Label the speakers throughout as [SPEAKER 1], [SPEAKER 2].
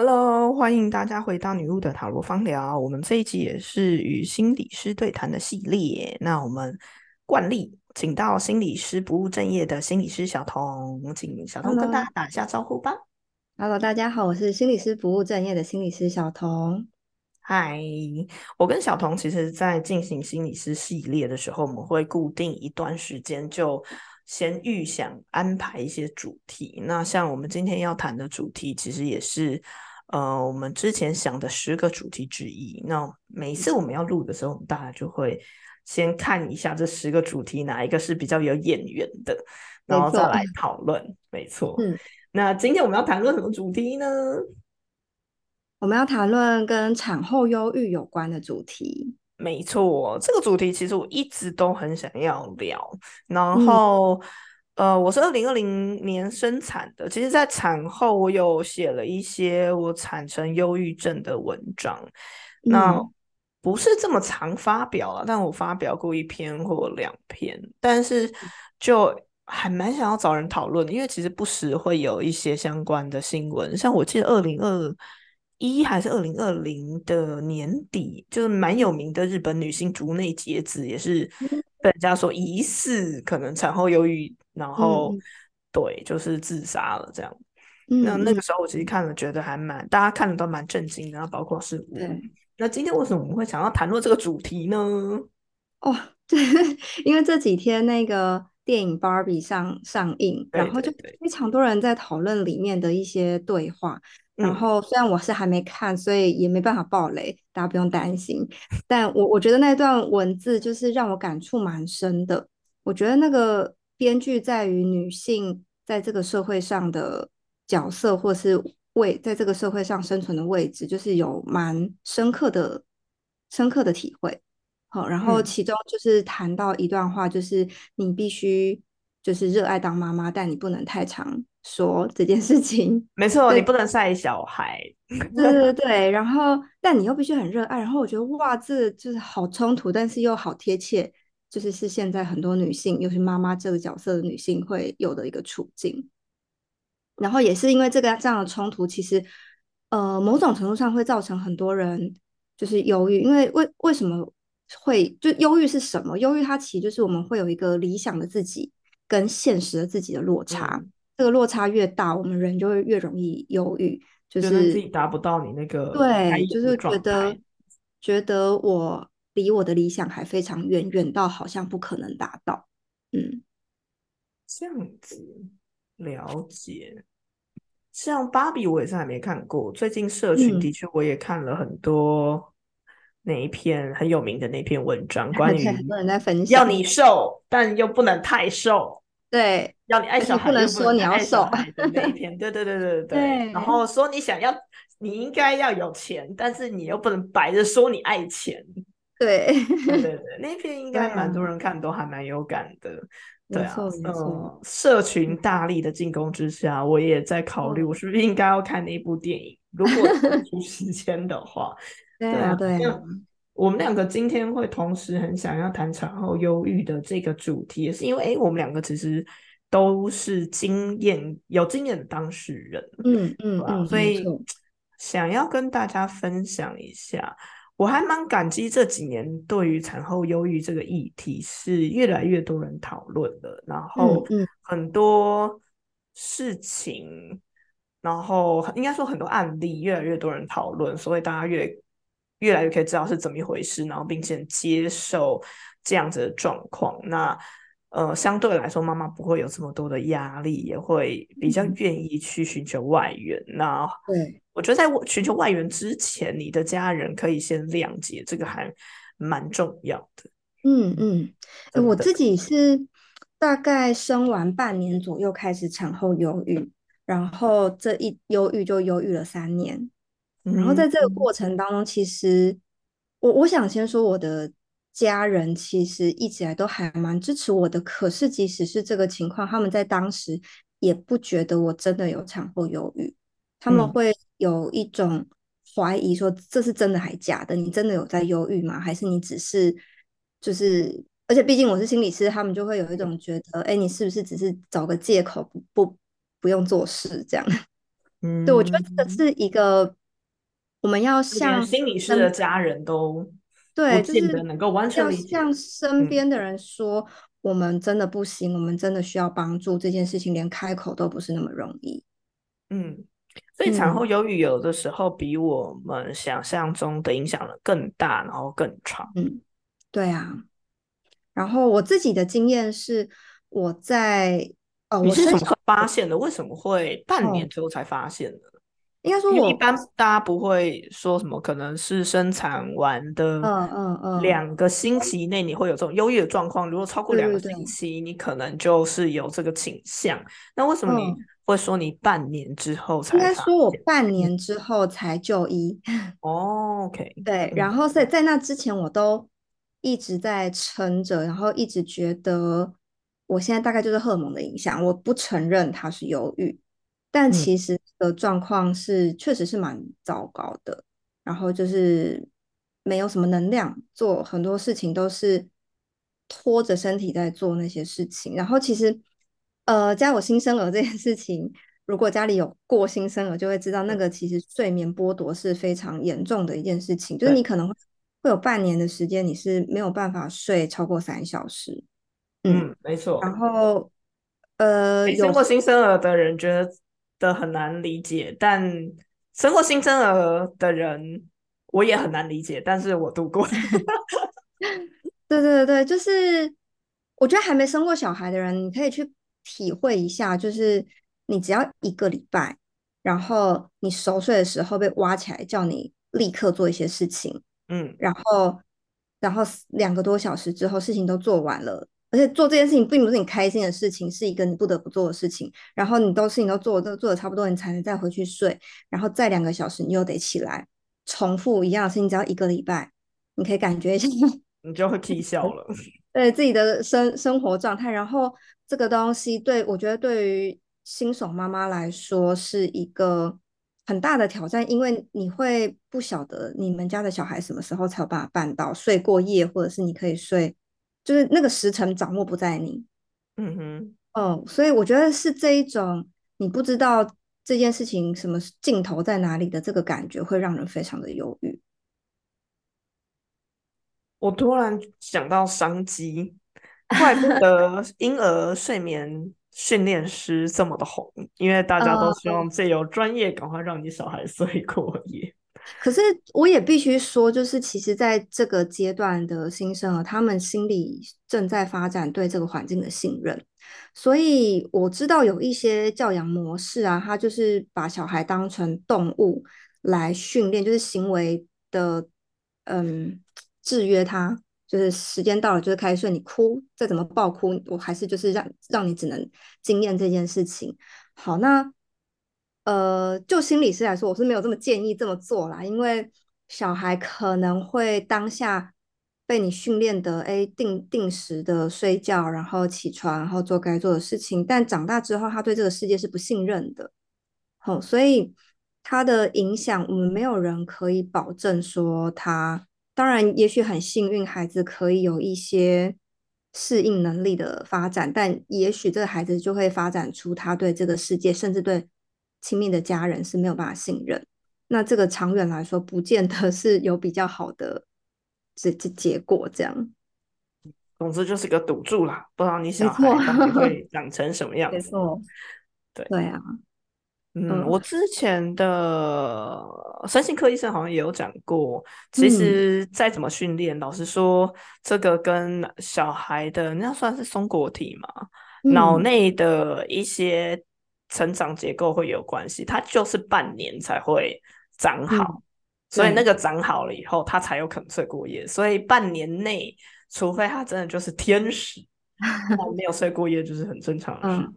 [SPEAKER 1] Hello，欢迎大家回到女巫的塔罗方聊。我们这一集也是与心理师对谈的系列。那我们惯例，请到心理师不务正业的心理师小童，请小童跟大家打一下招呼吧。
[SPEAKER 2] Hello，大家好，我是心理师不务正业的心理师小童。
[SPEAKER 1] 嗨，我跟小童其实，在进行心理师系列的时候，我们会固定一段时间就。先预想安排一些主题，那像我们今天要谈的主题，其实也是呃我们之前想的十个主题之一。那每一次我们要录的时候，我们大家就会先看一下这十个主题哪一个是比较有眼缘的，然后再来讨论。没错，嗯，那今天我们要谈论什么主题呢？
[SPEAKER 2] 我们要谈论跟产后忧郁有关的主题。
[SPEAKER 1] 没错，这个主题其实我一直都很想要聊。然后，呃，我是二零二零年生产的，其实，在产后我有写了一些我产程忧郁症的文章。那不是这么常发表了，但我发表过一篇或两篇，但是就还蛮想要找人讨论，因为其实不时会有一些相关的新闻，像我记得二零二。一还是二零二零的年底，就是蛮有名的日本女性竹内结子，也是被人家说疑似可能产后忧郁，然后对，就是自杀了这样。那那个时候我其实看了，觉得还蛮大家看了都蛮震惊的，然后包括是我。那今天为什么我们会想要谈论这个主题呢？
[SPEAKER 2] 哦，对，因为这几天那个电影《Barbie》上上映，然后就非常多人在讨论里面的一些对话。然后虽然我是还没看，所以也没办法爆雷，大家不用担心。但我我觉得那段文字就是让我感触蛮深的。我觉得那个编剧在于女性在这个社会上的角色，或是位在这个社会上生存的位置，就是有蛮深刻的、深刻的体会。好，然后其中就是谈到一段话，就是你必须就是热爱当妈妈，但你不能太长。说这件事情，
[SPEAKER 1] 没错，你不能晒小孩。
[SPEAKER 2] 对对对，然后但你又必须很热爱。然后我觉得哇，这就是好冲突，但是又好贴切，就是是现在很多女性，尤其妈妈这个角色的女性会有的一个处境。然后也是因为这个这样的冲突，其实呃某种程度上会造成很多人就是忧郁。因为为为什么会就忧郁是什么？忧郁它其实就是我们会有一个理想的自己跟现实的自己的落差。这个落差越大，我们人就会越容易忧郁，就是
[SPEAKER 1] 自己达不到你那个
[SPEAKER 2] 对，就是觉得觉得我离我的理想还非常远，远到好像不可能达到。嗯，
[SPEAKER 1] 这样子了解。像芭比，我也是还没看过。最近社群的确我也看了很多那一篇很有名的那篇文章，关 于
[SPEAKER 2] 很多人在分享，
[SPEAKER 1] 要你瘦，但又不能太瘦。
[SPEAKER 2] 对，
[SPEAKER 1] 要你爱小孩，
[SPEAKER 2] 不能说你要瘦
[SPEAKER 1] 的那一篇，对对对对对。然后说你想要，你应该要有钱，但是你又不能摆着说你爱钱。
[SPEAKER 2] 对
[SPEAKER 1] 对对 对，那篇应该蛮多人看，都还蛮有感的。对啊，
[SPEAKER 2] 嗯，
[SPEAKER 1] 社群 大力的进攻之下，我也在考虑，我是不是应该要看那部电影？如果出时间的话，
[SPEAKER 2] 对啊，对啊。
[SPEAKER 1] 我们两个今天会同时很想要谈产后忧郁的这个主题，也是因为哎，我们两个其实都是经验有经验的当事人，
[SPEAKER 2] 嗯嗯嗯，
[SPEAKER 1] 所以想要跟大家分享一下，我还蛮感激这几年对于产后忧郁这个议题是越来越多人讨论的，然后很多事情，然后应该说很多案例越来越多人讨论，所以大家越。越来越可以知道是怎么一回事，然后并且接受这样子的状况。那呃，相对来说，妈妈不会有这么多的压力，也会比较愿意去寻求外援。那
[SPEAKER 2] 对
[SPEAKER 1] 我觉得，在寻求外援之前，你的家人可以先谅解，这个还蛮重要的。
[SPEAKER 2] 嗯嗯，我自己是大概生完半年左右开始产后忧郁，然后这一忧郁就忧郁了三年。然后在这个过程当中，其实我我想先说，我的家人其实一直来都还蛮支持我的。可是即使是这个情况，他们在当时也不觉得我真的有产后忧郁，他们会有一种怀疑，说这是真的还假的？你真的有在忧郁吗？还是你只是就是？而且毕竟我是心理师，他们就会有一种觉得，哎，你是不是只是找个借口不不不用做事这样？嗯，对，我觉得这个是一个我们要向
[SPEAKER 1] 心理师的家人都
[SPEAKER 2] 对，就是
[SPEAKER 1] 能够完全
[SPEAKER 2] 要向身边的人说，我们真的不行，我们真的需要帮助，这件事情连开口都不是那么容易。
[SPEAKER 1] 嗯，所以产后忧郁有的时候比我们想象中的影响了更大，然后更长。
[SPEAKER 2] 嗯，对啊。然后我自己的经验是，我在哦，
[SPEAKER 1] 我是怎么发现的？为什么会半年之后才发现呢？
[SPEAKER 2] 应该说，我
[SPEAKER 1] 一般大家不会说什么，可能是生产完的，
[SPEAKER 2] 嗯嗯嗯，
[SPEAKER 1] 两个星期内你会有这种忧郁的状况。如果超过两个星期，你可能就是有这个倾向。那为什么你会说你半年之后才？
[SPEAKER 2] 应该说我半年之后才就医。
[SPEAKER 1] 哦，OK，
[SPEAKER 2] 对，然后在在那之前我都。一直在撑着，然后一直觉得我现在大概就是荷尔蒙的影响。我不承认它是忧郁，但其实的状况是确实是蛮糟糕的。然后就是没有什么能量，做很多事情都是拖着身体在做那些事情。然后其实，呃，家有新生儿这件事情，如果家里有过新生儿，就会知道那个其实睡眠剥夺是非常严重的一件事情，就是你可能会。会有半年的时间，你是没有办法睡超过三小时。
[SPEAKER 1] 嗯，没错。
[SPEAKER 2] 然后，呃，
[SPEAKER 1] 生过新生儿的人觉得很难理解，但生过新生儿的人我也很难理解，但是我度过。
[SPEAKER 2] 对对对对，就是我觉得还没生过小孩的人，你可以去体会一下，就是你只要一个礼拜，然后你熟睡的时候被挖起来，叫你立刻做一些事情。
[SPEAKER 1] 嗯，
[SPEAKER 2] 然后，然后两个多小时之后，事情都做完了，而且做这件事情并不是你开心的事情，是一个你不得不做的事情。然后你都事情都做都做的差不多，你才能再回去睡。然后再两个小时，你又得起来，重复一样的事情，只要一个礼拜，你可以感觉一下，
[SPEAKER 1] 你就会气笑了。
[SPEAKER 2] 对自己的生生活状态，然后这个东西，对我觉得对于新手妈妈来说是一个。很大的挑战，因为你会不晓得你们家的小孩什么时候才有办法办到睡过夜，或者是你可以睡，就是那个时辰掌握不在你。
[SPEAKER 1] 嗯哼，
[SPEAKER 2] 哦，所以我觉得是这一种你不知道这件事情什么尽头在哪里的这个感觉，会让人非常的忧郁。
[SPEAKER 1] 我突然想到商机，怪不得婴儿睡眠。训练师这么的红，因为大家都希望借由专业赶快让你小孩 睡过夜。
[SPEAKER 2] 可是我也必须说，就是其实在这个阶段的新生儿，他们心里正在发展对这个环境的信任。所以我知道有一些教养模式啊，他就是把小孩当成动物来训练，就是行为的嗯制约他。就是时间到了，就是开始睡。你哭，再怎么爆哭，我还是就是让让你只能经验这件事情。好，那呃，就心理师来说，我是没有这么建议这么做啦，因为小孩可能会当下被你训练的，哎，定定时的睡觉，然后起床，然后做该做的事情。但长大之后，他对这个世界是不信任的。好，所以他的影响，我们没有人可以保证说他。当然，也许很幸运，孩子可以有一些适应能力的发展，但也许这个孩子就会发展出他对这个世界，甚至对亲密的家人是没有办法信任。那这个长远来说，不见得是有比较好的这这结果。这样，
[SPEAKER 1] 总之就是个赌注啦，不知道你小孩到底会 长成什么样子。没
[SPEAKER 2] 错，
[SPEAKER 1] 对
[SPEAKER 2] 对啊。
[SPEAKER 1] 嗯，我之前的身心科医生好像也有讲过，其实再怎么训练，老实说，这个跟小孩的那算是松果体嘛，脑内的一些成长结构会有关系，它就是半年才会长好，所以那个长好了以后，它才有可能睡过夜，所以半年内，除非他真的就是天使，没有睡过夜就是很正常的事。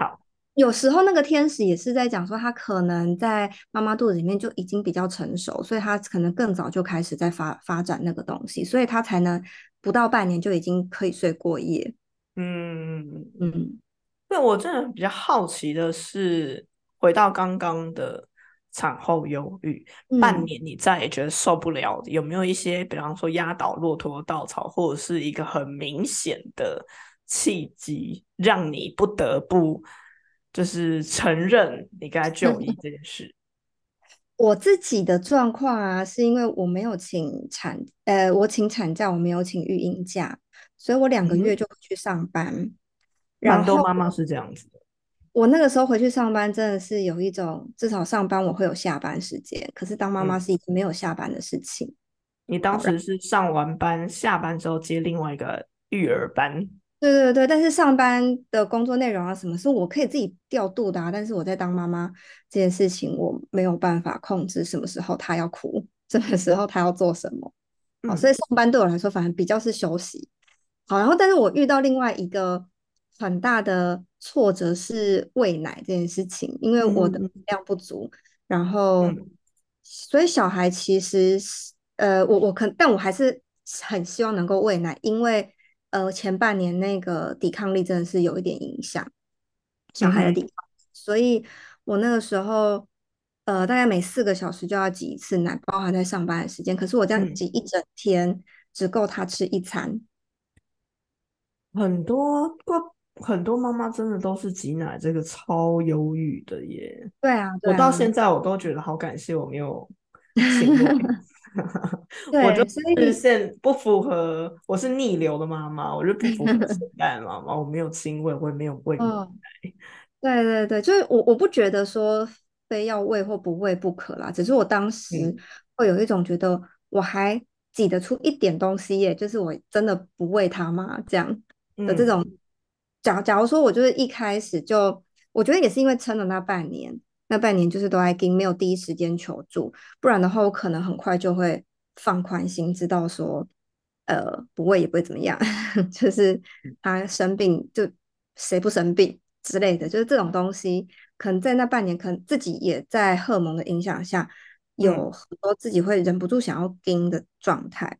[SPEAKER 1] 好。
[SPEAKER 2] 有时候那个天使也是在讲说，他可能在妈妈肚子里面就已经比较成熟，所以他可能更早就开始在发发展那个东西，所以他才能不到半年就已经可以睡过夜。
[SPEAKER 1] 嗯嗯，对我真的比较好奇的是，回到刚刚的产后忧郁，半年你再也觉得受不了，有没有一些，比方说压倒骆驼稻草，或者是一个很明显的契机，让你不得不。就是承认你该就医 这件事？
[SPEAKER 2] 我自己的状况啊，是因为我没有请产，呃，我请产假，我没有请育婴假，所以我两个月就去上班。
[SPEAKER 1] 蛮多妈妈是这样子的。
[SPEAKER 2] 我那个时候回去上班，真的是有一种至少上班我会有下班时间，可是当妈妈是一个没有下班的事情。
[SPEAKER 1] 你当时是上完班下班之后接另外一个育儿班？
[SPEAKER 2] 对对对，但是上班的工作内容啊，什么是我可以自己调度的啊，但是我在当妈妈这件事情，我没有办法控制什么时候她要哭，什么时候她要做什么。好，所以上班对我来说，反正比较是休息。好，然后但是我遇到另外一个很大的挫折是喂奶这件事情，因为我的量不足，然后所以小孩其实呃，我我可但我还是很希望能够喂奶，因为。呃，前半年那个抵抗力真的是有一点影响，小孩的抵抗，所以我那个时候，呃，大概每四个小时就要挤一次奶，包含在上班的时间。可是我这样挤一整天，只够他吃一餐。
[SPEAKER 1] 很多不，很多妈妈真的都是挤奶这个超忧郁的耶。
[SPEAKER 2] 对啊，
[SPEAKER 1] 我到现在我都觉得好感谢我没有请 我就是现不符合，我是逆流的妈妈，我就不符合现 代妈妈，我没有亲喂，我也没有喂奶。
[SPEAKER 2] 对对对，就是我我不觉得说非要喂或不喂不可啦，只是我当时会有一种觉得我还挤得出一点东西耶，就是我真的不喂他吗？这样的这种，假假如说我就是一开始就，我觉得也是因为撑了那半年。那半年就是都在跟，没有第一时间求助，不然的话，我可能很快就会放宽心，知道说，呃，不会也不会怎么样，就是他生病就谁不生病之类的，就是这种东西，可能在那半年，可能自己也在荷尔蒙的影响下，有很多自己会忍不住想要跟的状态。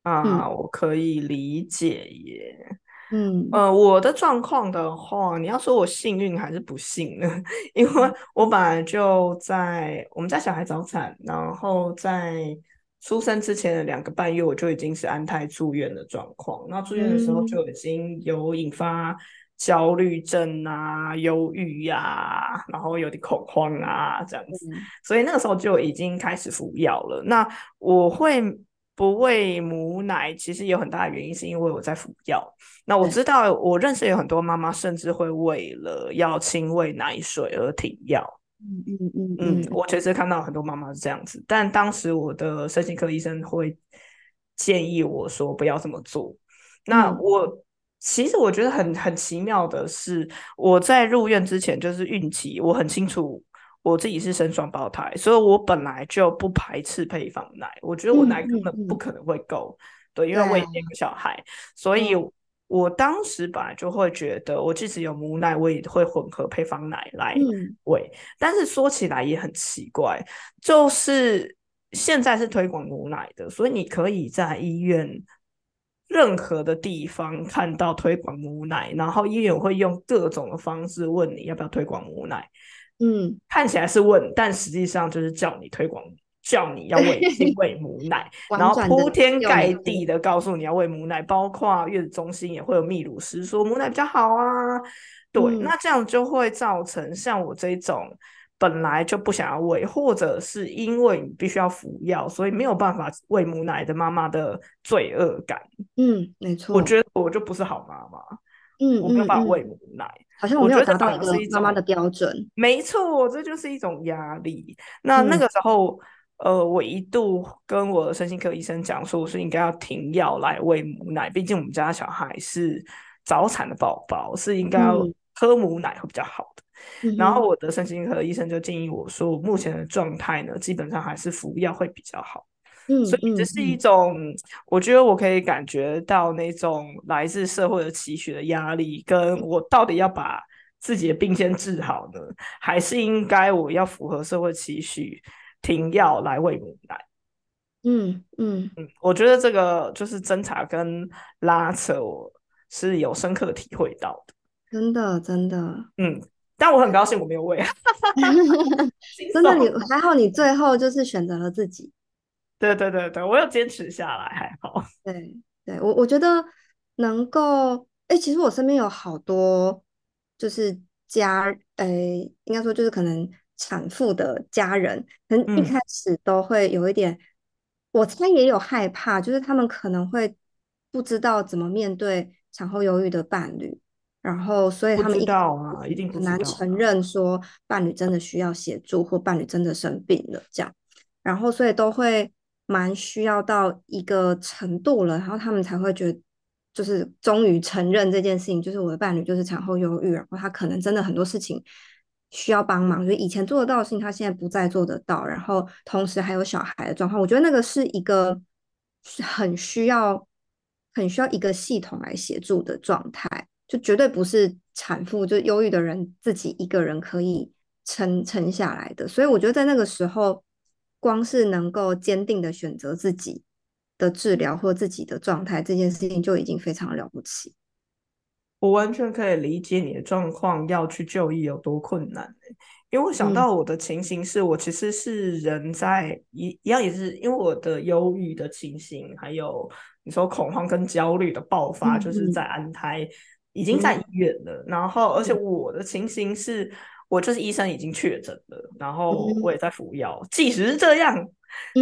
[SPEAKER 1] 啊，我可以理解耶。
[SPEAKER 2] 嗯
[SPEAKER 1] 呃，我的状况的话，你要说我幸运还是不幸呢？因为我本来就在我们家小孩早产，然后在出生之前的两个半月，我就已经是安胎住院的状况。那住院的时候就已经有引发焦虑症啊、忧郁呀，然后有点恐慌啊这样子，所以那个时候就已经开始服药了。那我会。不喂母奶，其实有很大的原因是因为我在服药。那我知道，我认识有很多妈妈甚至会为了要亲喂奶水而停药。
[SPEAKER 2] 嗯嗯嗯
[SPEAKER 1] 嗯，我确实看到很多妈妈是这样子。但当时我的身心科医生会建议我说不要这么做。那我其实我觉得很很奇妙的是，我在入院之前就是孕期，我很清楚。我自己是生双胞胎，所以我本来就不排斥配方奶。我觉得我奶根本不可能会够，对，因为我也有个小孩，所以我当时本来就会觉得，我即使有母奶，我也会混合配方奶来喂。但是说起来也很奇怪，就是现在是推广母奶的，所以你可以在医院任何的地方看到推广母奶，然后医院会用各种的方式问你要不要推广母奶。
[SPEAKER 2] 嗯，
[SPEAKER 1] 看起来是问，但实际上就是叫你推广，叫你要喂喂母奶，然后铺天盖地的告诉你要喂母奶，包括月子中心也会有泌乳师说母奶比较好啊。对，那这样就会造成像我这种本来就不想要喂，或者是因为你必须要服药，所以没有办法喂母奶的妈妈的罪恶感。
[SPEAKER 2] 嗯，没错，
[SPEAKER 1] 我觉得我就不是好妈妈。
[SPEAKER 2] 嗯，
[SPEAKER 1] 我没有办法喂母奶。
[SPEAKER 2] 好像我没有达到一个妈妈的标准，
[SPEAKER 1] 没错，这就是一种压力。那那个时候，呃，我一度跟我的身心科医生讲说，我是应该要停药来喂母奶，毕竟我们家小孩是早产的宝宝，是应该要喝母奶会比较好的。然后我的身心科医生就建议我说，目前的状态呢，基本上还是服药会比较好。
[SPEAKER 2] 嗯，
[SPEAKER 1] 所以这是一种，我觉得我可以感觉到那种来自社会的期许的压力，跟我到底要把自己的病先治好呢，还是应该我要符合社会期许，停药来喂母奶？
[SPEAKER 2] 嗯嗯
[SPEAKER 1] 嗯，我觉得这个就是侦查跟拉扯，我是有深刻体会到的。
[SPEAKER 2] 真的，真的，
[SPEAKER 1] 嗯，但我很高兴我没有喂，
[SPEAKER 2] 真的，你还好，你最后就是选择了自己。
[SPEAKER 1] 对对对对，我有坚持下来，还好。
[SPEAKER 2] 对对，我我觉得能够，哎，其实我身边有好多就是家呃，应该说就是可能产妇的家人，可能一开始都会有一点，我猜也有害怕，就是他们可能会不知道怎么面对产后忧郁的伴侣，然后所以他们
[SPEAKER 1] 知道啊，一定
[SPEAKER 2] 很难承认说伴侣真的需要协助或伴侣真的生病了这样，然后所以都会蛮需要到一个程度了，然后他们才会觉得。就是终于承认这件事情，就是我的伴侣就是产后忧郁，然后他可能真的很多事情需要帮忙，就以前做得到的事情，他现在不再做得到，然后同时还有小孩的状况，我觉得那个是一个很需要、很需要一个系统来协助的状态，就绝对不是产妇就忧郁的人自己一个人可以撑撑下来的，所以我觉得在那个时候，光是能够坚定的选择自己。的治疗或自己的状态，这件事情就已经非常了不起。
[SPEAKER 1] 我完全可以理解你的状况，要去就医有多困难。因为我想到我的情形是，我其实是人在一一样，也是因为我的忧郁的情形，还有你说恐慌跟焦虑的爆发，就是在安胎，已经在医院了。然后，而且我的情形是，我就是医生已经确诊了，然后我也在服药。即使是这样。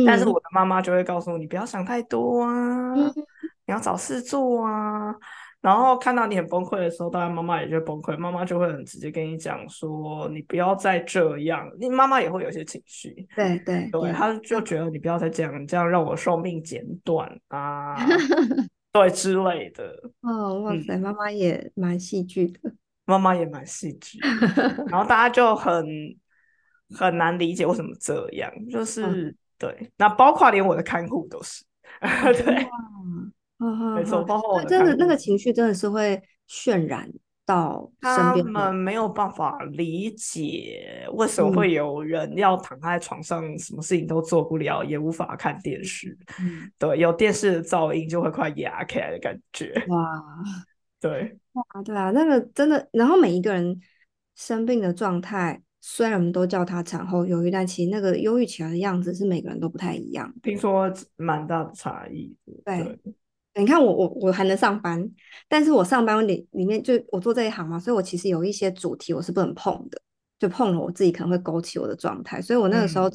[SPEAKER 1] 但是我的妈妈就会告诉你，不要想太多啊，你要找事做啊。然后看到你很崩溃的时候，当然妈妈也就崩溃，妈妈就会很直接跟你讲说，你不要再这样。你妈妈也会有些情绪，
[SPEAKER 2] 对对
[SPEAKER 1] 对，她就觉得你不要再这样，这样让我寿命减短啊，对之类的。
[SPEAKER 2] 哦，哇塞，妈妈也蛮戏剧的，
[SPEAKER 1] 妈妈也蛮戏剧，然后大家就很很难理解为什么这样，就是。对，那包括连我的看护都是，对，没错，包括我
[SPEAKER 2] 真的那个情绪真的是会渲染到
[SPEAKER 1] 他们没有办法理解为什么会有人要躺在床上，什么事情都做不了，也无法看电视。嗯，对，有电视的噪音就会快压开的感觉。哇，对，
[SPEAKER 2] 哇，对啊，那个真的，然后每一个人生病的状态。虽然我们都叫他产后忧郁，但其实那个忧郁起来的样子是每个人都不太一样。
[SPEAKER 1] 听说蛮大的差异。
[SPEAKER 2] 对，你看我我我还能上班，但是我上班里里面就我做这一行嘛，所以我其实有一些主题我是不能碰的，就碰了我自己可能会勾起我的状态。所以我那个时候，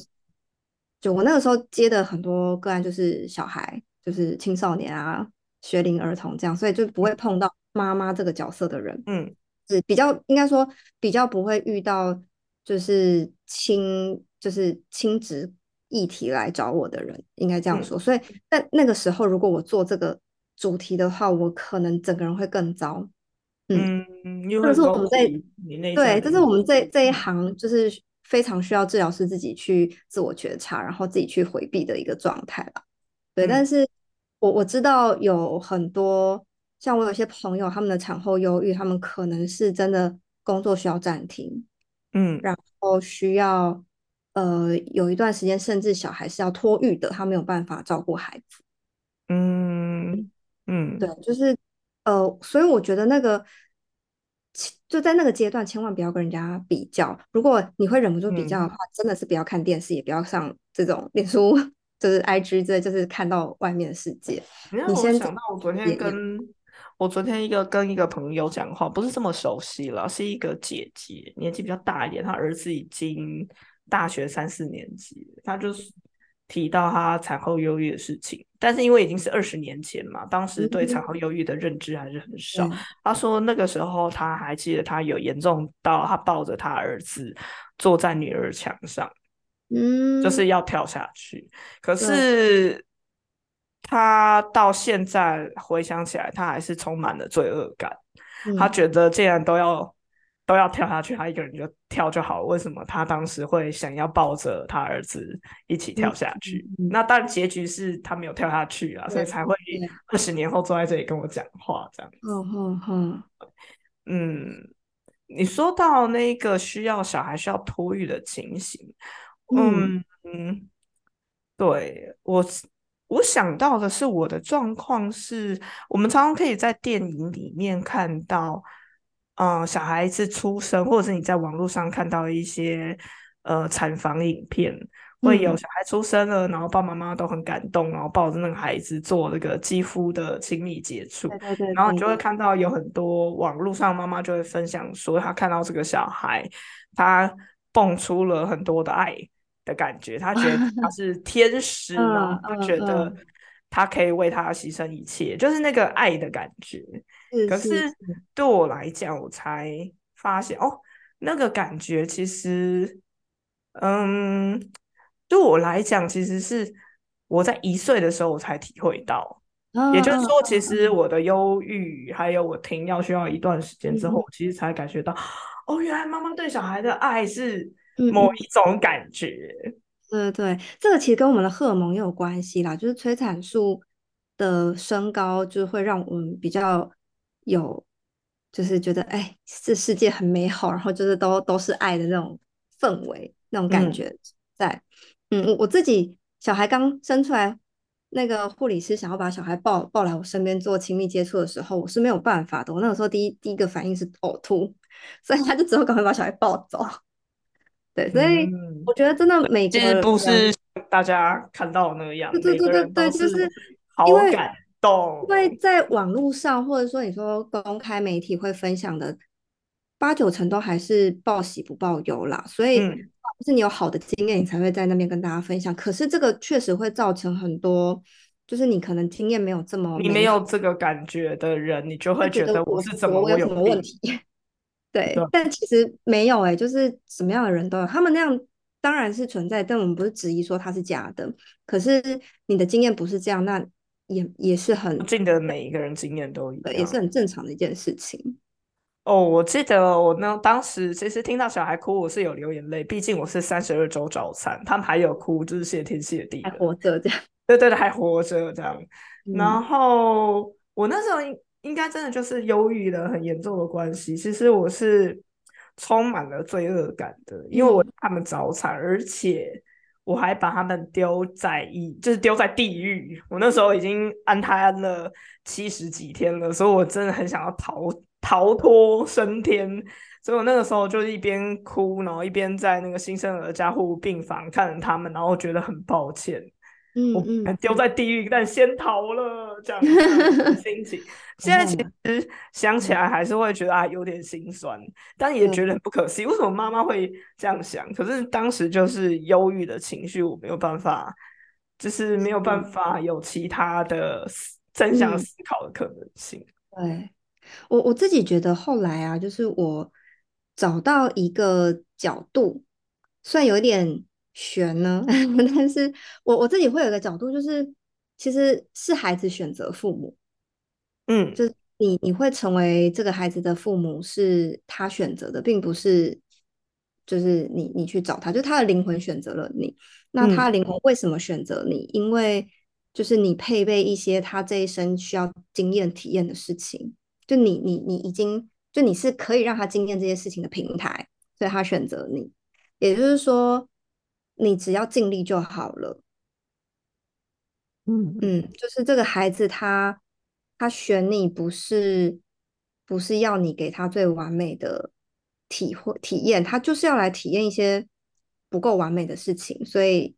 [SPEAKER 2] 就我那个时候接的很多个案就是小孩，就是青少年啊、学龄儿童这样，所以就不会碰到妈妈这个角色的人。嗯，是比较应该说比较不会遇到。就是亲，就是亲职议题来找我的人，应该这样说。所以，在那个时候，如果我做这个主题的话，我可能整个人会更糟。
[SPEAKER 1] 嗯，这是我们在
[SPEAKER 2] 对，这是我们这这一行就是非常需要治疗师自己去自我觉察，然后自己去回避的一个状态吧。对，但是我我知道有很多，像我有些朋友，他们的产后忧郁，他们可能是真的工作需要暂停。嗯，然后需要呃有一段时间，甚至小孩是要托育的，他没有办法照顾孩子。嗯嗯，对，就是呃，所以我觉得那个就在那个阶段，千万不要跟人家比较。如果你会忍不住比较的话，真的是不要看电视，也不要上这种脸书，就是 I G 这就是看到外面的世界。
[SPEAKER 1] 你先想到我昨天跟。我昨天一个跟一个朋友讲话，不是这么熟悉了，是一个姐姐，年纪比较大一点，她儿子已经大学三四年级，她就是提到她产后忧郁的事情，但是因为已经是二十年前嘛，当时对产后忧郁的认知还是很少。她说那个时候她还记得，她有严重到她抱着她儿子坐在女儿墙上，嗯，就是要跳下去，可是。他到现在回想起来，他还是充满了罪恶感。他觉得既然都要都要跳下去，他一个人就跳就好了。为什么他当时会想要抱着他儿子一起跳下去？那但结局是他没有跳下去啊，所以才会二十年后坐在这里跟我讲话这样。嗯哼哼，嗯，你说到那个需要小孩需要托育的情形，嗯嗯，对我。我想到的是，我的状况是，我们常常可以在电影里面看到，嗯，小孩子出生，或者是你在网络上看到一些呃产房影片，会有小孩出生了，然后爸爸妈妈都很感动，然后抱着那个孩子做那个肌肤的亲密接触，
[SPEAKER 2] 对对对，
[SPEAKER 1] 然后你就会看到有很多网络上妈妈就会分享说，她看到这个小孩，他蹦出了很多的爱的感觉，他觉得他 是天使啊，他觉得他可以为他牺牲一切，就是那个爱的感觉。可是对我来讲，我才发现哦，那个感觉其实，嗯。对我来讲，其实是我在一岁的时候我才体会到，也就是说，其实我的忧郁还有我停药需要一段时间之后，其实才感觉到，哦，原来妈妈对小孩的爱是某一种感觉。
[SPEAKER 2] 对对，这个其实跟我们的荷尔蒙也有关系啦，就是催产素的升高，就会让我们比较有，就是觉得哎，这世界很美好，然后就是都都是爱的那种氛围，那种感觉在。嗯，我我自己小孩刚生出来，那个护理师想要把小孩抱抱来我身边做亲密接触的时候，我是没有办法的。我那个时候第一第一个反应是呕吐，所以他就只好赶快把小孩抱走。对，所以我觉得真的每个
[SPEAKER 1] 不是大家看到那个样子，
[SPEAKER 2] 对对对对，就是
[SPEAKER 1] 好感动。
[SPEAKER 2] 因为在网络上，或者说你说公开媒体会分享的，八九成都还是报喜不报忧啦，所以。就是你有好的经验，你才会在那边跟大家分享。可是这个确实会造成很多，就是你可能经验没有这么，
[SPEAKER 1] 你没有这个感觉的人，你就会觉得我是怎么
[SPEAKER 2] 我有什么问题？对，但其实没有哎，就是什么样的人都有，他们那样当然是存在，但我们不是质疑说他是假的。可是你的经验不是这样，那也也是很，
[SPEAKER 1] 记得每一个人经验都一样，
[SPEAKER 2] 也是很正常的一件事情。
[SPEAKER 1] 哦，我记得我呢，当时其实听到小孩哭，我是有流眼泪。毕竟我是三十二周早产，他们还有哭，就是谢天谢地，
[SPEAKER 2] 还活着这样。
[SPEAKER 1] 对对对，还活着这样。然后我那时候应应该真的就是忧郁的很严重的关系。其实我是充满了罪恶感的，因为我他们早产，而且我还把他们丢在一，就是丢在地狱。我那时候已经安胎安了七十几天了，所以我真的很想要逃。逃脱升天，所以我那个时候就一边哭，然后一边在那个新生儿加护病房看着他们，然后觉得很抱歉，
[SPEAKER 2] 嗯
[SPEAKER 1] 嗯，丢在地狱，但先逃了这样的心情。现在其实想起来还是会觉得啊有点心酸，但也觉得很不可思议，为什么妈妈会这样想？可是当时就是忧郁的情绪，我没有办法，就是没有办法有其他的正向思考的可能性。
[SPEAKER 2] 对。我我自己觉得后来啊，就是我找到一个角度，虽然有点悬呢，但是我我自己会有一个角度，就是其实是孩子选择父母，
[SPEAKER 1] 嗯，
[SPEAKER 2] 就是你你会成为这个孩子的父母，是他选择的，并不是就是你你去找他，就他的灵魂选择了你。那他的灵魂为什么选择你？因为就是你配备一些他这一生需要经验体验的事情。就你你你已经就你是可以让他经验这些事情的平台，所以他选择你。也就是说，你只要尽力就好了。
[SPEAKER 1] 嗯
[SPEAKER 2] 嗯，就是这个孩子他他选你不是不是要你给他最完美的体会体验，他就是要来体验一些不够完美的事情，所以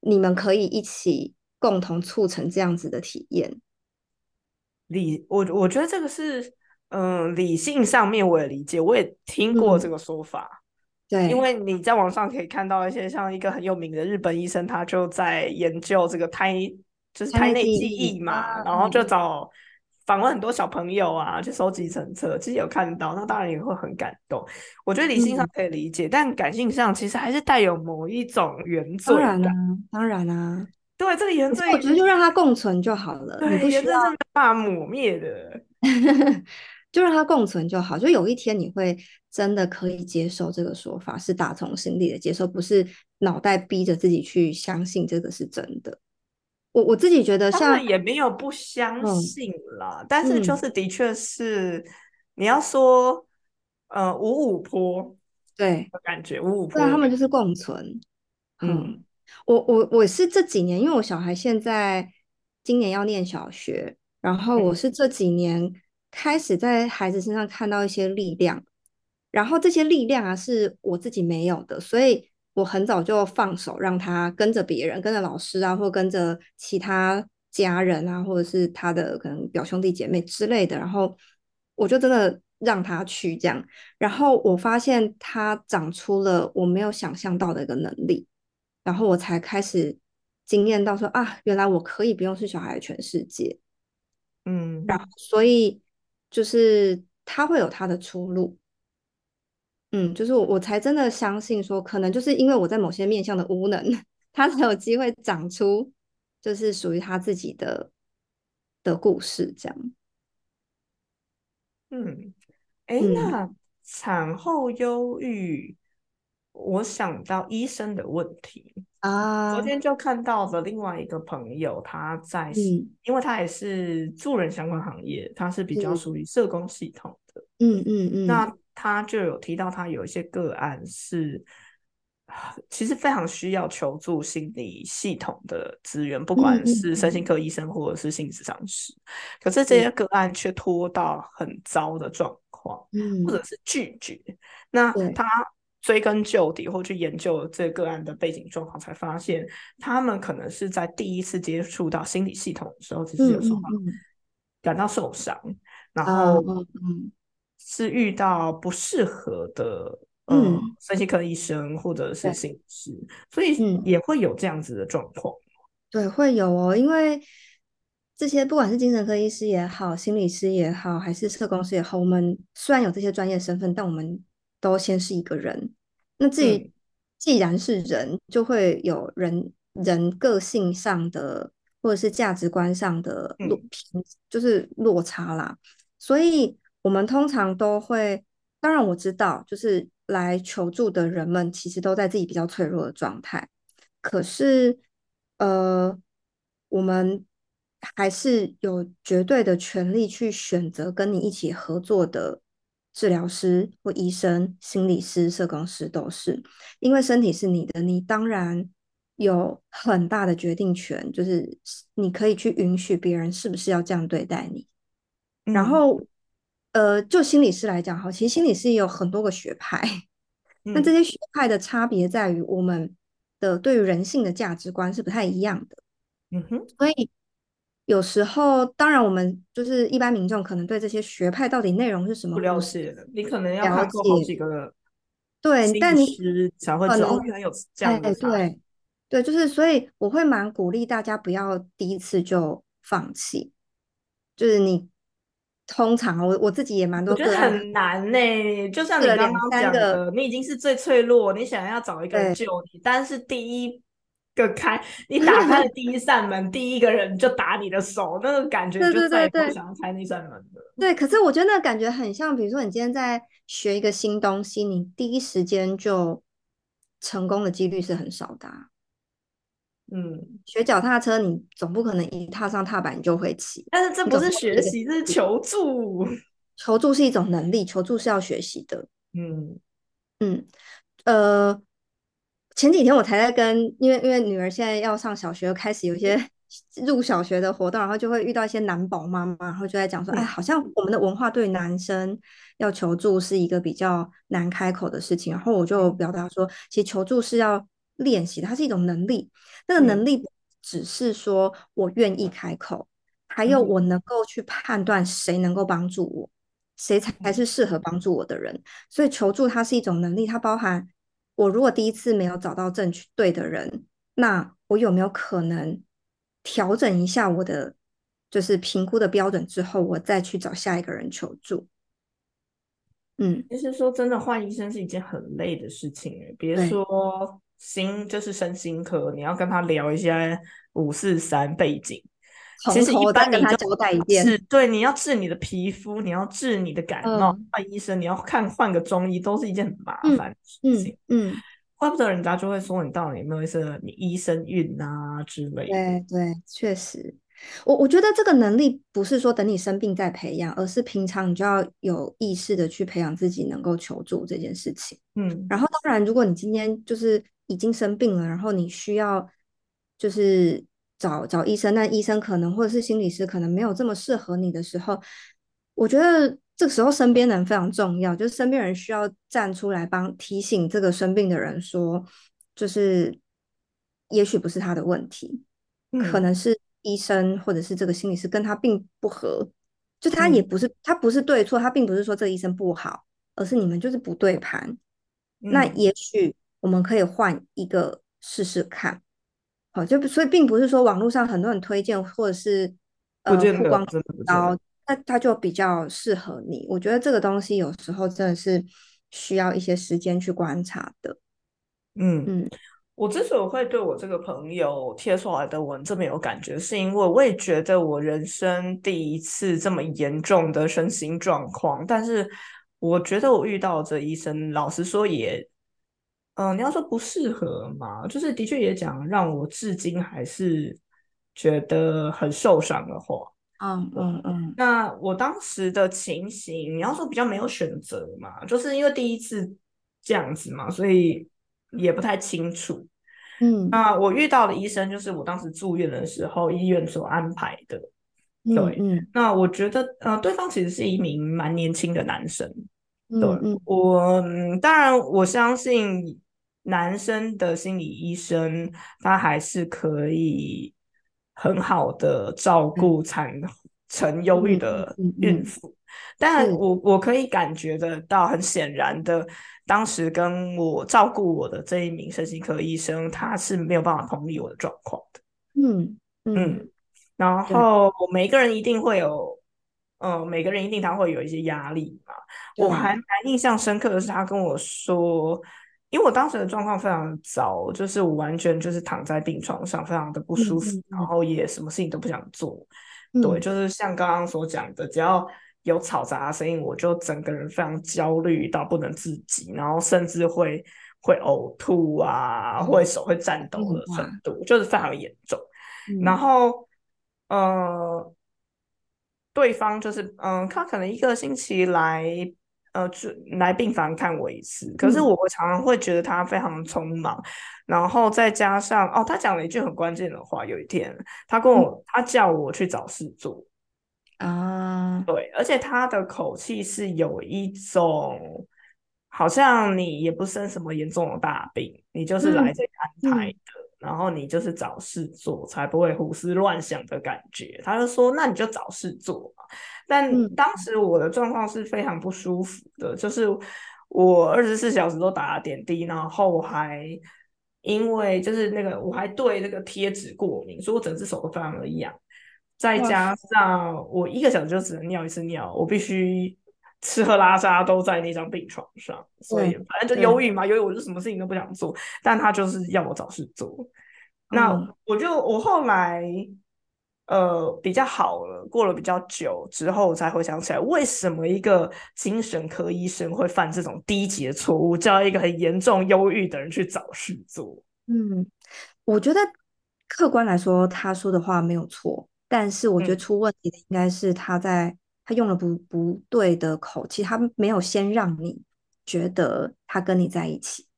[SPEAKER 2] 你们可以一起共同促成这样子的体验。
[SPEAKER 1] 理我我觉得这个是嗯理性上面我也理解，我也听过这个说法。
[SPEAKER 2] 对，
[SPEAKER 1] 因为你在网上可以看到一些像一个很有名的日本医生，他就在研究这个胎就是胎内记忆嘛，然后就找访问很多小朋友啊，去收集成册，其实有看到，那当然也会很感动。我觉得理性上可以理解，但感性上其实还是带有某一种原罪
[SPEAKER 2] 感。当然啊，当然啊。
[SPEAKER 1] 对这个原罪，
[SPEAKER 2] 我觉得就让它共存就好了。
[SPEAKER 1] 对，
[SPEAKER 2] 原
[SPEAKER 1] 罪是没办法抹灭的，
[SPEAKER 2] 就让它共存就好。就有一天你会真的可以接受这个说法，是打从心底的接受，不是脑袋逼着自己去相信这个是真的。我我自己觉得，像
[SPEAKER 1] 也没有不相信啦，但是就是的确是你要说，呃，五五坡
[SPEAKER 2] 对
[SPEAKER 1] 感觉五五坡，
[SPEAKER 2] 他们就是共存，嗯。我我我是这几年，因为我小孩现在今年要念小学，然后我是这几年开始在孩子身上看到一些力量，然后这些力量啊是我自己没有的，所以我很早就放手，让他跟着别人，跟着老师啊，或跟着其他家人啊，或者是他的可能表兄弟姐妹之类的，然后我就真的让他去这样，然后我发现他长出了我没有想象到的一个能力，然后我才开始惊艳到说啊，原来我可以不用是小孩的全世界，
[SPEAKER 1] 嗯，
[SPEAKER 2] 然后所以就是他会有他的出路。嗯，就是我我才真的相信说，可能就是因为我在某些面向的无能，他才有机会长出就是属于他自己的的故事这样。
[SPEAKER 1] 嗯，哎，
[SPEAKER 2] 嗯
[SPEAKER 1] 那产后忧郁，我想到医生的问题。昨
[SPEAKER 2] 啊，
[SPEAKER 1] 天就看到了另外一个朋友，他在，
[SPEAKER 2] 嗯。
[SPEAKER 1] 因为他也是助人相关行业，他是比较，属于社工系统的。
[SPEAKER 2] 嗯嗯嗯。
[SPEAKER 1] 那他就有提到，他有一些个案是，其实非常需要求助心理系统的资源，不
[SPEAKER 2] 嗯
[SPEAKER 1] 管是身心科医生或者是心理咨商师，可是这，些个案却拖到很糟的状况，或
[SPEAKER 2] 嗯。
[SPEAKER 1] 者是拒绝。那，他追根究底，或去研究这个案的背景状况，才发现他们可能是在第一次接触到心理系统的时候，其实
[SPEAKER 2] 嗯
[SPEAKER 1] 有
[SPEAKER 2] 时候
[SPEAKER 1] 感到受伤，然
[SPEAKER 2] 啊，
[SPEAKER 1] 后
[SPEAKER 2] 嗯嗯
[SPEAKER 1] 是遇到不适合的呃
[SPEAKER 2] 嗯，
[SPEAKER 1] 身心科医生或者是，心理师，所以
[SPEAKER 2] 嗯。
[SPEAKER 1] 也会有这样子的状况。
[SPEAKER 2] 对，会有哦，因为这些不管是精神科医师也好，心理师也好，还是社工师也好，我们虽然有这些专业身份，但我们都先是一个人。那至于
[SPEAKER 1] 嗯
[SPEAKER 2] 既然是人，就会有人人个性上的或者是价值观上的落
[SPEAKER 1] 嗯
[SPEAKER 2] 偏，就是落差啦。所以我们通常都会，当然我知道，就是来求助的人们其实都在自己比较脆弱的状态。可是，呃，我们还是有绝对的权利去选择跟你一起合作的治疗师或医生、心理师、社工师都是，因为身体是你的，你当然有很大的决定权，就是你可以去允许别人是不是要这样对待你。然
[SPEAKER 1] 嗯。
[SPEAKER 2] 后，呃，就心理师来讲，哈，其实心理师也有很多个学派，那这
[SPEAKER 1] 嗯。
[SPEAKER 2] 些学派的差别在于我们的对于人性的价值观是不太一样的，
[SPEAKER 1] 嗯哼，
[SPEAKER 2] 所以有时候，当然我们就是一般民众可能对这些学派到底内容是什么
[SPEAKER 1] 不了解的，你可能要
[SPEAKER 2] 了
[SPEAKER 1] 看过好
[SPEAKER 2] 解，
[SPEAKER 1] 几个
[SPEAKER 2] 对，但你
[SPEAKER 1] 师才会知道，
[SPEAKER 2] 可能，
[SPEAKER 1] 哦，原来有这
[SPEAKER 2] 哎，
[SPEAKER 1] 样的。
[SPEAKER 2] 对对，就是所以我会蛮鼓励大家不要第一次就放弃，就是你通常我我自己也蛮
[SPEAKER 1] 我觉得很难呢、就像你刚刚，讲的，你已经是最脆弱，你想要找一个人。救你，但是第一个开，你打开了第一扇门，第一个人就打你的手，那个感觉就再也不想要开那扇门的。
[SPEAKER 2] 对，可是我觉得那个感觉很像，比如说你今天在学一个新东西，你第一时间就成功的几率是很少的啊
[SPEAKER 1] 嗯，
[SPEAKER 2] 学脚踏车，你总不可能一踏上踏板你就会骑，
[SPEAKER 1] 但是这不是学习，这是求助。
[SPEAKER 2] 求助是一种能力，求助是要学习的。
[SPEAKER 1] 嗯
[SPEAKER 2] 嗯，呃，前几天我才在跟，因为因为女儿现在要上小学，开始有一些入小学的活动，然后就会遇到一些男宝妈妈，然后就在讲说，哎，
[SPEAKER 1] 嗯。
[SPEAKER 2] 好像我们的文化对男生要求助是一个比较难开口的事情，然后我就表达说，其实求助是要练习的，它是一种能力，那个能
[SPEAKER 1] 嗯。
[SPEAKER 2] 力不只是说我愿意开口，还有
[SPEAKER 1] 嗯。
[SPEAKER 2] 我能够去判断谁能够帮助我。谁才
[SPEAKER 1] 嗯。
[SPEAKER 2] 是适合帮助我的人？所以求助它是一种能力，它包含我如果第一次没有找到正确对的人，那我有没有可能调整一下我的就是评估的标准之后，我再去找下一个人求助？嗯，
[SPEAKER 1] 其实说真的，换医生是一件很累的事情诶。别
[SPEAKER 2] 对，
[SPEAKER 1] 说心，就是身心科，你要跟他聊一下五四三背景。其
[SPEAKER 2] 从
[SPEAKER 1] 实一般你就
[SPEAKER 2] 跟他交代一遍。
[SPEAKER 1] 治，对，你要治你的皮肤，你要治你的感冒，
[SPEAKER 2] 嗯
[SPEAKER 1] 换医生，你要看换个中医，都是一件很麻
[SPEAKER 2] 嗯
[SPEAKER 1] 烦的事
[SPEAKER 2] 嗯
[SPEAKER 1] 情。
[SPEAKER 2] 嗯，
[SPEAKER 1] 怪不得人家就会说你到底有没有一些你医生运啊之类的。
[SPEAKER 2] 对对，确实。我我觉得这个能力不是说等你生病再培养，而是平常你就要有意识的去培养自己能够求助这件事情。
[SPEAKER 1] 嗯
[SPEAKER 2] 然后当然，如果你今天就是已经生病了，然后你需要就是找找医生，那医生可能或者是心理师可能没有这么适合你的时候，我觉得这个时候身边人非常重要，就是身边人需要站出来帮提醒这个生病的人说，就是也许不是他的问题，可能是医生或者是这个心理师跟他并不合，就他也不是他不是对错，他并不是说这个医生不好，而是你们就是不对盘。那也许我们可以换一个试试看。好，就所以并不是说网络上很多人推荐或者是呃曝光高，那它就比较适合你。我觉得这个东西有时候真的是需要一些时间去观察的。
[SPEAKER 1] 嗯嗯，我之所以会对我这个朋友贴出来的文这么有感觉，是因为我也觉得我人生第一次这么严重的身心状况，但是我觉得我遇到这医生，老实说也。嗯，你要说不适合嘛，就是的确也讲让我至今还是觉得很受伤的话。
[SPEAKER 2] 嗯嗯嗯。
[SPEAKER 1] 那我当时的情形，你要说比较没有选择嘛，就是因为第一次这样子嘛，所以也不太清楚。
[SPEAKER 2] 嗯。
[SPEAKER 1] 那我遇到的医生就是我当时住院的时候医院所安排的。对。
[SPEAKER 2] 嗯。
[SPEAKER 1] 那我觉得呃，对方其实是一名蛮年轻的男生。
[SPEAKER 2] 对。嗯。
[SPEAKER 1] 我当然我相信。男生的心理医生，他还是可以很好的照顾产成忧郁的孕妇，但我我可以感觉得到，很显然的，当时跟我照顾我的这一名身心科医生，他是没有办法同理我的状况的。
[SPEAKER 2] 嗯嗯，
[SPEAKER 1] 然后每一个人一定会有，嗯，每个人一定他会有一些压力嘛。我还蛮印象深刻的是，他跟我说。因为我当时的状况非常糟，就是我完全就是躺在病床上，非常的不舒服，然后也什么事情都不想做。对，就是像刚刚所讲的，只要有嘈杂的声音，我就整个人非常焦虑到不能自己，然后甚至会会呕吐啊，会手会颤抖的程度，就是非常严重。然后，呃，对方就是嗯，他可能一个星期来。呃，就来病房看我一次，可是我常常会觉得他非常匆忙，然后再加上哦，他讲了一句很关键的话。有一天，他跟我，他叫我去找事做
[SPEAKER 2] 啊，
[SPEAKER 1] 对，而且他的口气是有一种，好像你也不生什么严重的大病，你就是来这里安排的，然后你就是找事做，才不会胡思乱想的感觉。他就说，那你就找事做嘛。但当时我的状况是非常不舒服的，就是我二十四小时都打了点滴，然后还因为就是那个我还对那个贴纸过敏，所以我整只手都非常的痒。再加上我一个小时就只能尿一次尿，我必须吃喝拉撒都在那张病床上，所以反正就忧郁嘛，忧郁我就什么事情都不想做，但他就是要我找事做。那我就我后来。呃，比较好了，过了比较久之后，才回想起来，为什么一个精神科医生会犯这种低级的错误，叫一个很严重忧郁的人去找事做？
[SPEAKER 2] 嗯，我觉得客观来说，他说的话没有错，但是我觉得出问题的应该是他在他用了不不对的口气，他没有先让你觉得他跟你在一起，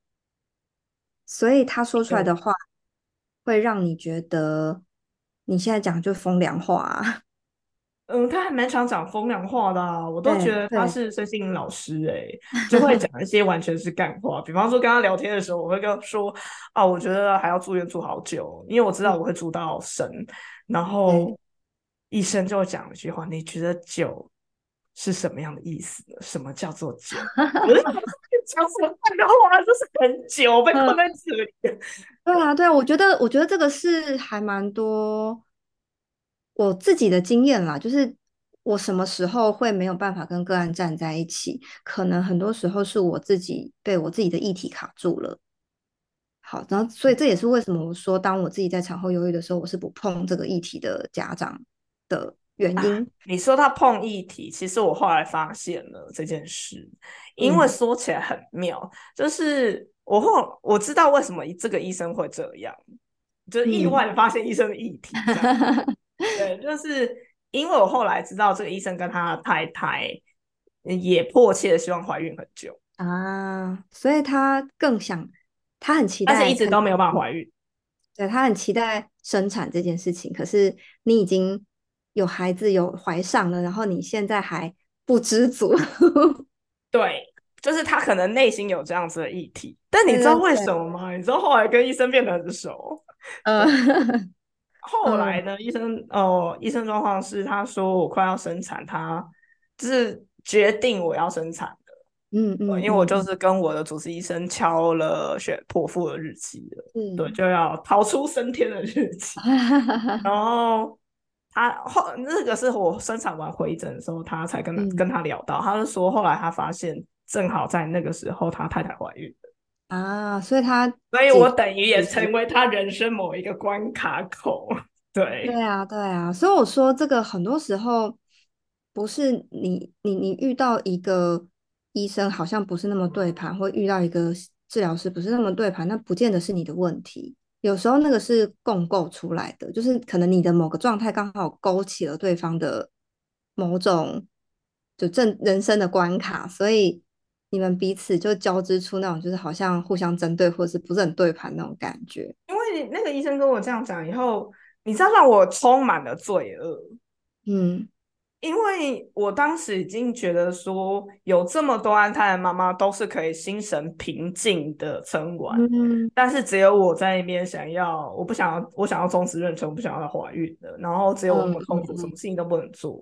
[SPEAKER 2] 所以他说出来的话会让你觉得。你现在讲就风凉话，
[SPEAKER 1] 嗯，他还蛮常讲风凉话的，我都觉得他是孙心老师哎，就会讲一些完全是干话。比方说跟他聊天的时候，我会跟他说啊，我觉得还要住院住好久，因为我知道我会住到神，然后医生就会讲一句话，你觉得久是什么样的意思呢？什么叫做久？我就讲什么干话，就是很久被困在这里。
[SPEAKER 2] 对啊，对啊，我觉得，我觉得这个是还蛮多我自己的经验啦。就是我什么时候会没有办法跟个案站在一起，可能很多时候是我自己被我自己的议题卡住了。好，然后所以这也是为什么我说，当我自己在产后忧郁的时候，我是不碰这个议题的家长的原因。
[SPEAKER 1] 你说他碰议题，其实我后来发现了这件事，因为说起来很妙，就是。我后我知道为什么这个医生会这样，就是意外的发现医生的议题。对，就是因为我后来知道这个医生跟他的太太也迫切的希望怀孕很久
[SPEAKER 2] 啊，所以他更想，他很期待，
[SPEAKER 1] 但是一直都没有办法怀孕。
[SPEAKER 2] 对他很期待生产这件事情，可是你已经有孩子有怀上了，然后你现在还不知足。
[SPEAKER 1] 对。就是他可能内心有这样子的议题，但你知道为什么吗？你知道后来跟医生变得很熟，嗯，后来呢，医生哦，医生状况是他说我快要生产，他就是决定我要生产的，嗯嗯，因为我就是跟我的主治医生敲了选剖腹的日期了，嗯，对，就要逃出升天的日期，然后。他后那个是我生产完回诊的时候，他才跟跟他聊到，他就说后来他发现正好在那个时候他太太怀孕
[SPEAKER 2] 了啊，所以他
[SPEAKER 1] 所以我等于也成为他人生某一个关卡口，对
[SPEAKER 2] 对啊对啊，所以我说这个很多时候不是你你你遇到一个医生好像不是那么对盘，或遇到一个治疗师不是那么对盘，那不见得是你的问题。有时候那个是共构出来的，就是可能你的某个状态刚好勾起了对方的某种就正人生的关卡，所以你们彼此就交织出那种就是好像互相针对或者是不是很对盘那种感觉。
[SPEAKER 1] 因为那个医生跟我这样讲以后，你知道让我充满了罪恶，嗯。因为我当时已经觉得说，有这么多安胎的妈妈都是可以心神平静的撑完，嗯。但是只有我在那边想要，我不想要，我想要终止妊娠，我不想要怀孕的，然后只有我那么痛苦，什么事情都不能做，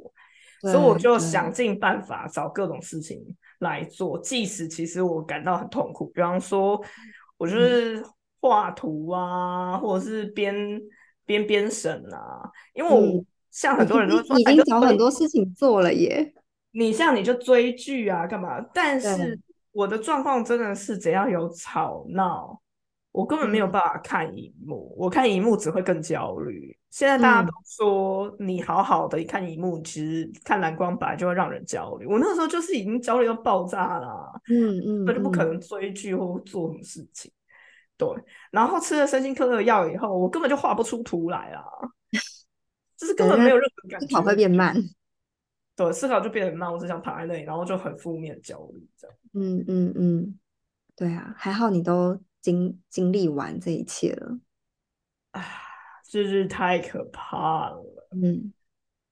[SPEAKER 1] 所以我就想。尽办法找各种事情来做，即使其实我感到很痛苦，比方说，我就是画图啊，或者是编编编绳啊，因为我。像很多人都说，
[SPEAKER 2] 已经找很多事情做了耶。
[SPEAKER 1] 你像你就追剧啊，干嘛？但是我的状况真的是，只要有吵闹，我根本没有办法看荧幕。我看荧幕只会更焦虑。现在大家都说，你好好的看荧幕，其实看蓝光本来就会让人焦虑。我那个时候就是已经焦虑到爆炸了。嗯嗯，那就不可能追剧或做什么事情。对，然后吃了身心科的药以后，我根本就画不出图来啊。就是根本没有任何感觉，
[SPEAKER 2] 思考会变慢，
[SPEAKER 1] 对，思考就变得慢。我只想躺在那里，然后就很负面焦虑这样。
[SPEAKER 2] 嗯嗯嗯，对啊，还好你都经经历完这一切了。
[SPEAKER 1] 啊，就是太可怕了。
[SPEAKER 2] 嗯，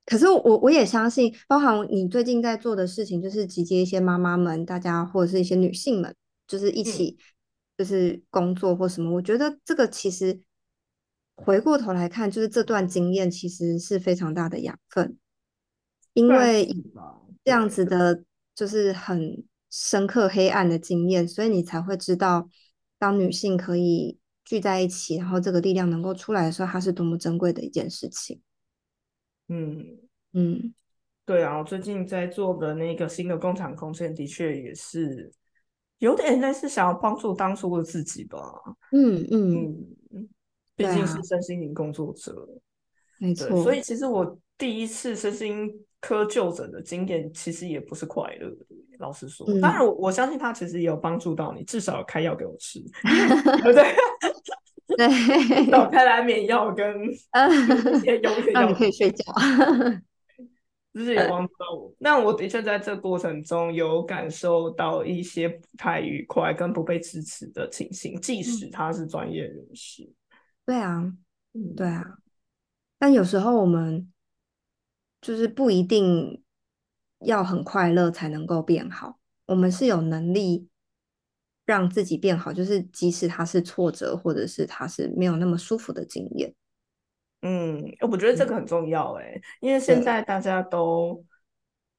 [SPEAKER 2] 可是我我也相信，包含你最近在做的事情，就是集结一些妈妈们，大家或者是一些女性们，就是一起就是工作或什么。我觉得这个其实。回过头来看，就是这段经验其实是非常大的养分，因为这样子的，就是很深刻黑暗的经验，所以你才会知道，当女性可以聚在一起，然后这个力量能够出来的时候，它是多么珍贵的一件事情。
[SPEAKER 1] 嗯嗯，对啊，我最近在做的那个新的工厂空间，的确也是有点类似想要帮助当初的自己吧。嗯嗯。毕竟是身心灵工作者，
[SPEAKER 2] 没错。
[SPEAKER 1] 所以其实我第一次身心科就诊的经验，其实也不是快乐的。老实说，当然我我相信他其实也有帮助到你，至少开药给我吃，对不 对？
[SPEAKER 2] 对，
[SPEAKER 1] 有开来免药跟 一些优点，
[SPEAKER 2] 让你可以睡觉，
[SPEAKER 1] 就是有帮助到我。那我的确在这过程中有感受到一些不太愉快跟不被支持的情形，即使他是专业人士。
[SPEAKER 2] 对啊，对啊，但有时候我们就是不一定要很快乐才能够变好，我们是有能力让自己变好，就是即使它是挫折，或者是它是没有那么舒服的经验。
[SPEAKER 1] 嗯，我觉得这个很重要哎，因为现在大家都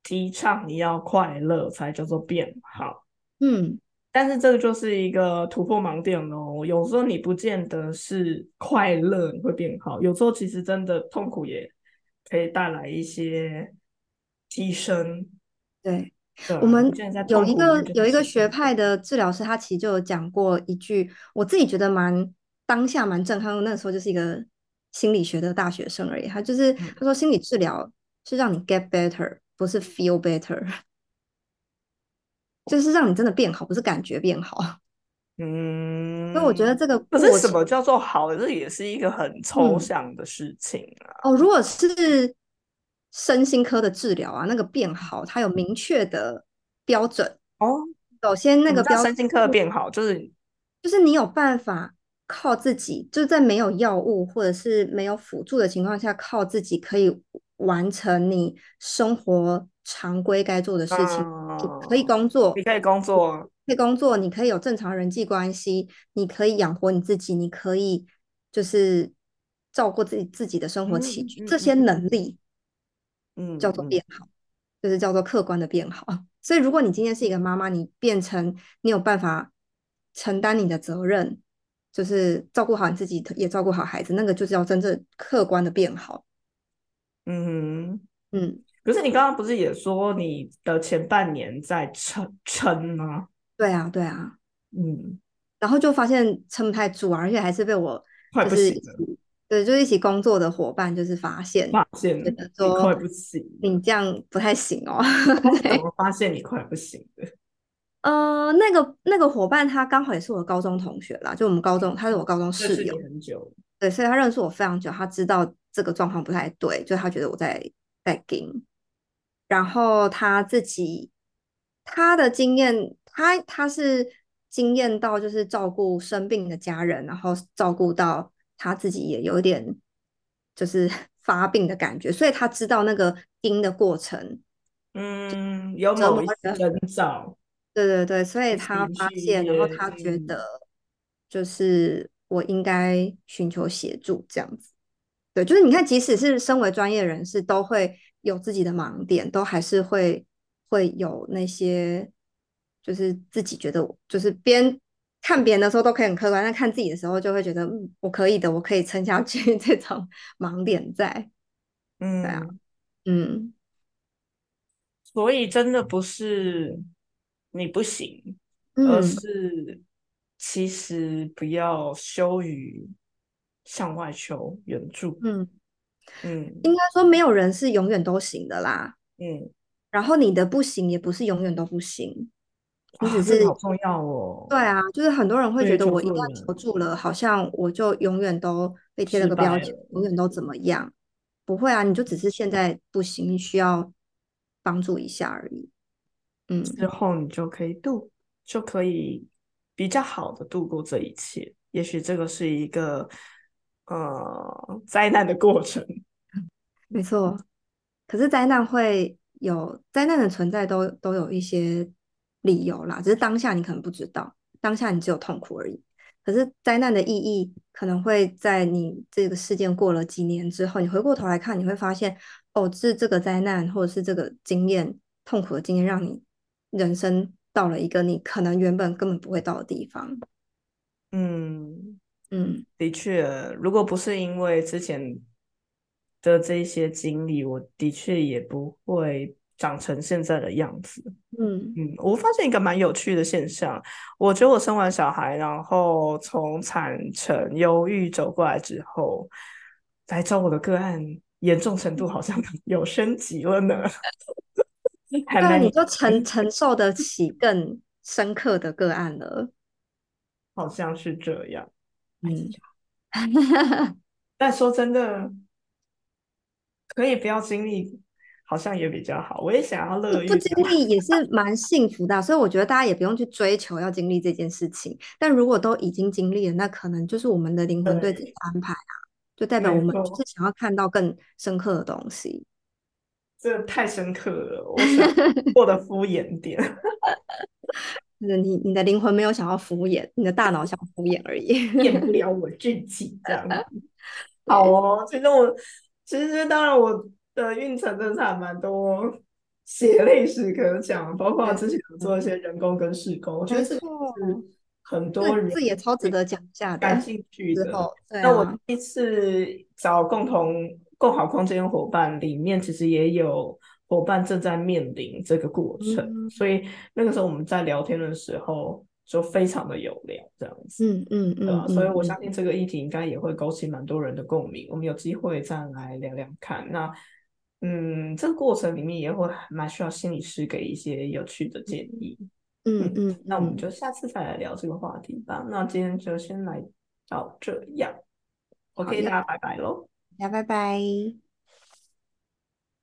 [SPEAKER 1] 提倡你要快乐才叫做变好。嗯。但是这个就是一个突破盲点哦。有时候你不见得是快乐你会变好，有时候其实真的痛苦也可以带来一些提升。
[SPEAKER 2] 对，我们有一个有一个学派的治疗师，他其实就有讲过一句，我自己觉得蛮当下蛮震撼。那时候就是一个心理学的大学生而已，他就是他说心理治疗是让你 get better，不是 feel better。就是让你真的变好，不是感觉变好。嗯，所以我觉得这个
[SPEAKER 1] 不是什么叫做好？这也是一个很抽象的事情啊。
[SPEAKER 2] 哦，如果是身心科的治疗啊，那个变好，它有明确的标准哦。首先，那个标
[SPEAKER 1] 身心科的变好，就是
[SPEAKER 2] 就是你有办法靠自己，就是在没有药物或者是没有辅助的情况下，靠自己可以完成你生活常规该做的事情，你可以工作，
[SPEAKER 1] 你可以工作，
[SPEAKER 2] 可以工作，你可以有正常人际关系，你可以养活你自己，你可以就是照顾自己自己的生活起居，这些能力，
[SPEAKER 1] 嗯，
[SPEAKER 2] 叫做变好，就是叫做客观的变好。所以，如果你今天是一个妈妈，你变成你有办法承担你的责任，就是照顾好你自己，也照顾好孩子，那个就是要真正客观的变好。
[SPEAKER 1] 嗯
[SPEAKER 2] 嗯，
[SPEAKER 1] 可是你刚刚不是也说你的前半年在撑撑吗？
[SPEAKER 2] 对啊，对啊，
[SPEAKER 1] 嗯，
[SPEAKER 2] 然后就发现撑不太住啊，而且还是被我就是对，就是一起工作的伙伴就是发现
[SPEAKER 1] 发现说快不行，
[SPEAKER 2] 你这样不太行哦。
[SPEAKER 1] 怎么发现你快不行的？
[SPEAKER 2] 呃，那个那个伙伴他刚好也是我高中同学啦，就我们高中他是我高中室友
[SPEAKER 1] 很久，
[SPEAKER 2] 对，所以他认识我非常久，他知道。这个状况不太对，就他觉得我在在盯，然后他自己他的经验，他他是经验到就是照顾生病的家人，然后照顾到他自己也有点就是 发病的感觉，所以他知道那个盯的过程，
[SPEAKER 1] 嗯，有某一些征兆，
[SPEAKER 2] 对对对，所以他发现，然后他觉得就是我应该寻求协助这样子。对，就是你看，即使是身为专业人士，都会有自己的盲点，都还是会会有那些，就是自己觉得，就是边看别人的时候都可以很客观，但看自己的时候就会觉得，嗯，我可以的，我可以撑下去。这种 盲点在，
[SPEAKER 1] 嗯，
[SPEAKER 2] 对啊，嗯，
[SPEAKER 1] 所以真的不是你不行，而是其实不要羞于。向外求援助，
[SPEAKER 2] 嗯
[SPEAKER 1] 嗯，
[SPEAKER 2] 应该说没有人是永远都行的啦，
[SPEAKER 1] 嗯，
[SPEAKER 2] 然后你的不行也不是永远都不行，你只是
[SPEAKER 1] 好重要哦。
[SPEAKER 2] 对啊，就是很多人会觉得我一旦求助了，好像我就永远都被贴了个标签，永远都怎么样？不会啊，你就只是现在不行，你需要帮助一下而已。嗯，
[SPEAKER 1] 之后你就可以度，就可以比较好的度过这一切。也许这个是一个。呃，灾难的过程，
[SPEAKER 2] 没错。可是灾难会有灾难的存在，都都有一些理由啦。只是当下你可能不知道，当下你只有痛苦而已。可是灾难的意义，可能会在你这个事件过了几年之后，你回过头来看，你会发现，哦，是这个灾难，或者是这个经验，痛苦的经验，让你人生到了一个你可能原本根本不会到的地方。
[SPEAKER 1] 嗯。
[SPEAKER 2] 嗯，
[SPEAKER 1] 的确，如果不是因为之前的这些经历，我的确也不会长成现在的样子。
[SPEAKER 2] 嗯
[SPEAKER 1] 嗯，我发现一个蛮有趣的现象，我觉得我生完小孩，然后从产程忧郁走过来之后，来找我的个案严重程度好像有升级了呢。
[SPEAKER 2] 对，你就承承受得起更深刻的个案了，
[SPEAKER 1] 好像是这样。
[SPEAKER 2] 嗯，
[SPEAKER 1] 但说真的，可以不要经历，好像也比较好。我也想要乐，
[SPEAKER 2] 不经历也是 蛮幸福的，所以我觉得大家也不用去追求要经历这件事情。但如果都已经经历了，那可能就是我们的灵魂对自己的安排啊，就代表我们就是想要看到更深刻的东西。
[SPEAKER 1] 这太深刻了，我想过得敷衍点。
[SPEAKER 2] 就是你，你的灵魂没有想要敷衍，你的大脑想敷衍而已，
[SPEAKER 1] 骗不了我自己这样。好哦，其实我，其实当然我的运程真的还蛮多血泪史可讲，包括之前有做一些人工跟试工，我觉得是很多人
[SPEAKER 2] 这也超值得讲一下的，
[SPEAKER 1] 感兴趣的。
[SPEAKER 2] 那
[SPEAKER 1] 我第一次找共同共好空间伙伴里面，其实也有。伙伴正在面临这个过程，所以那个时候我们在聊天的时候就非常的有聊，这样子，
[SPEAKER 2] 嗯嗯嗯，
[SPEAKER 1] 所以我相信这个议题应该也会勾起蛮多人的共鸣。我们有机会再来聊聊看。那，嗯，这个过程里面也会蛮需要心理师给一些有趣的建议。
[SPEAKER 2] 嗯嗯，
[SPEAKER 1] 那我们就下次再来聊这个话题吧。那今天就先来到这样，OK，大家拜拜喽，
[SPEAKER 2] 大家拜拜。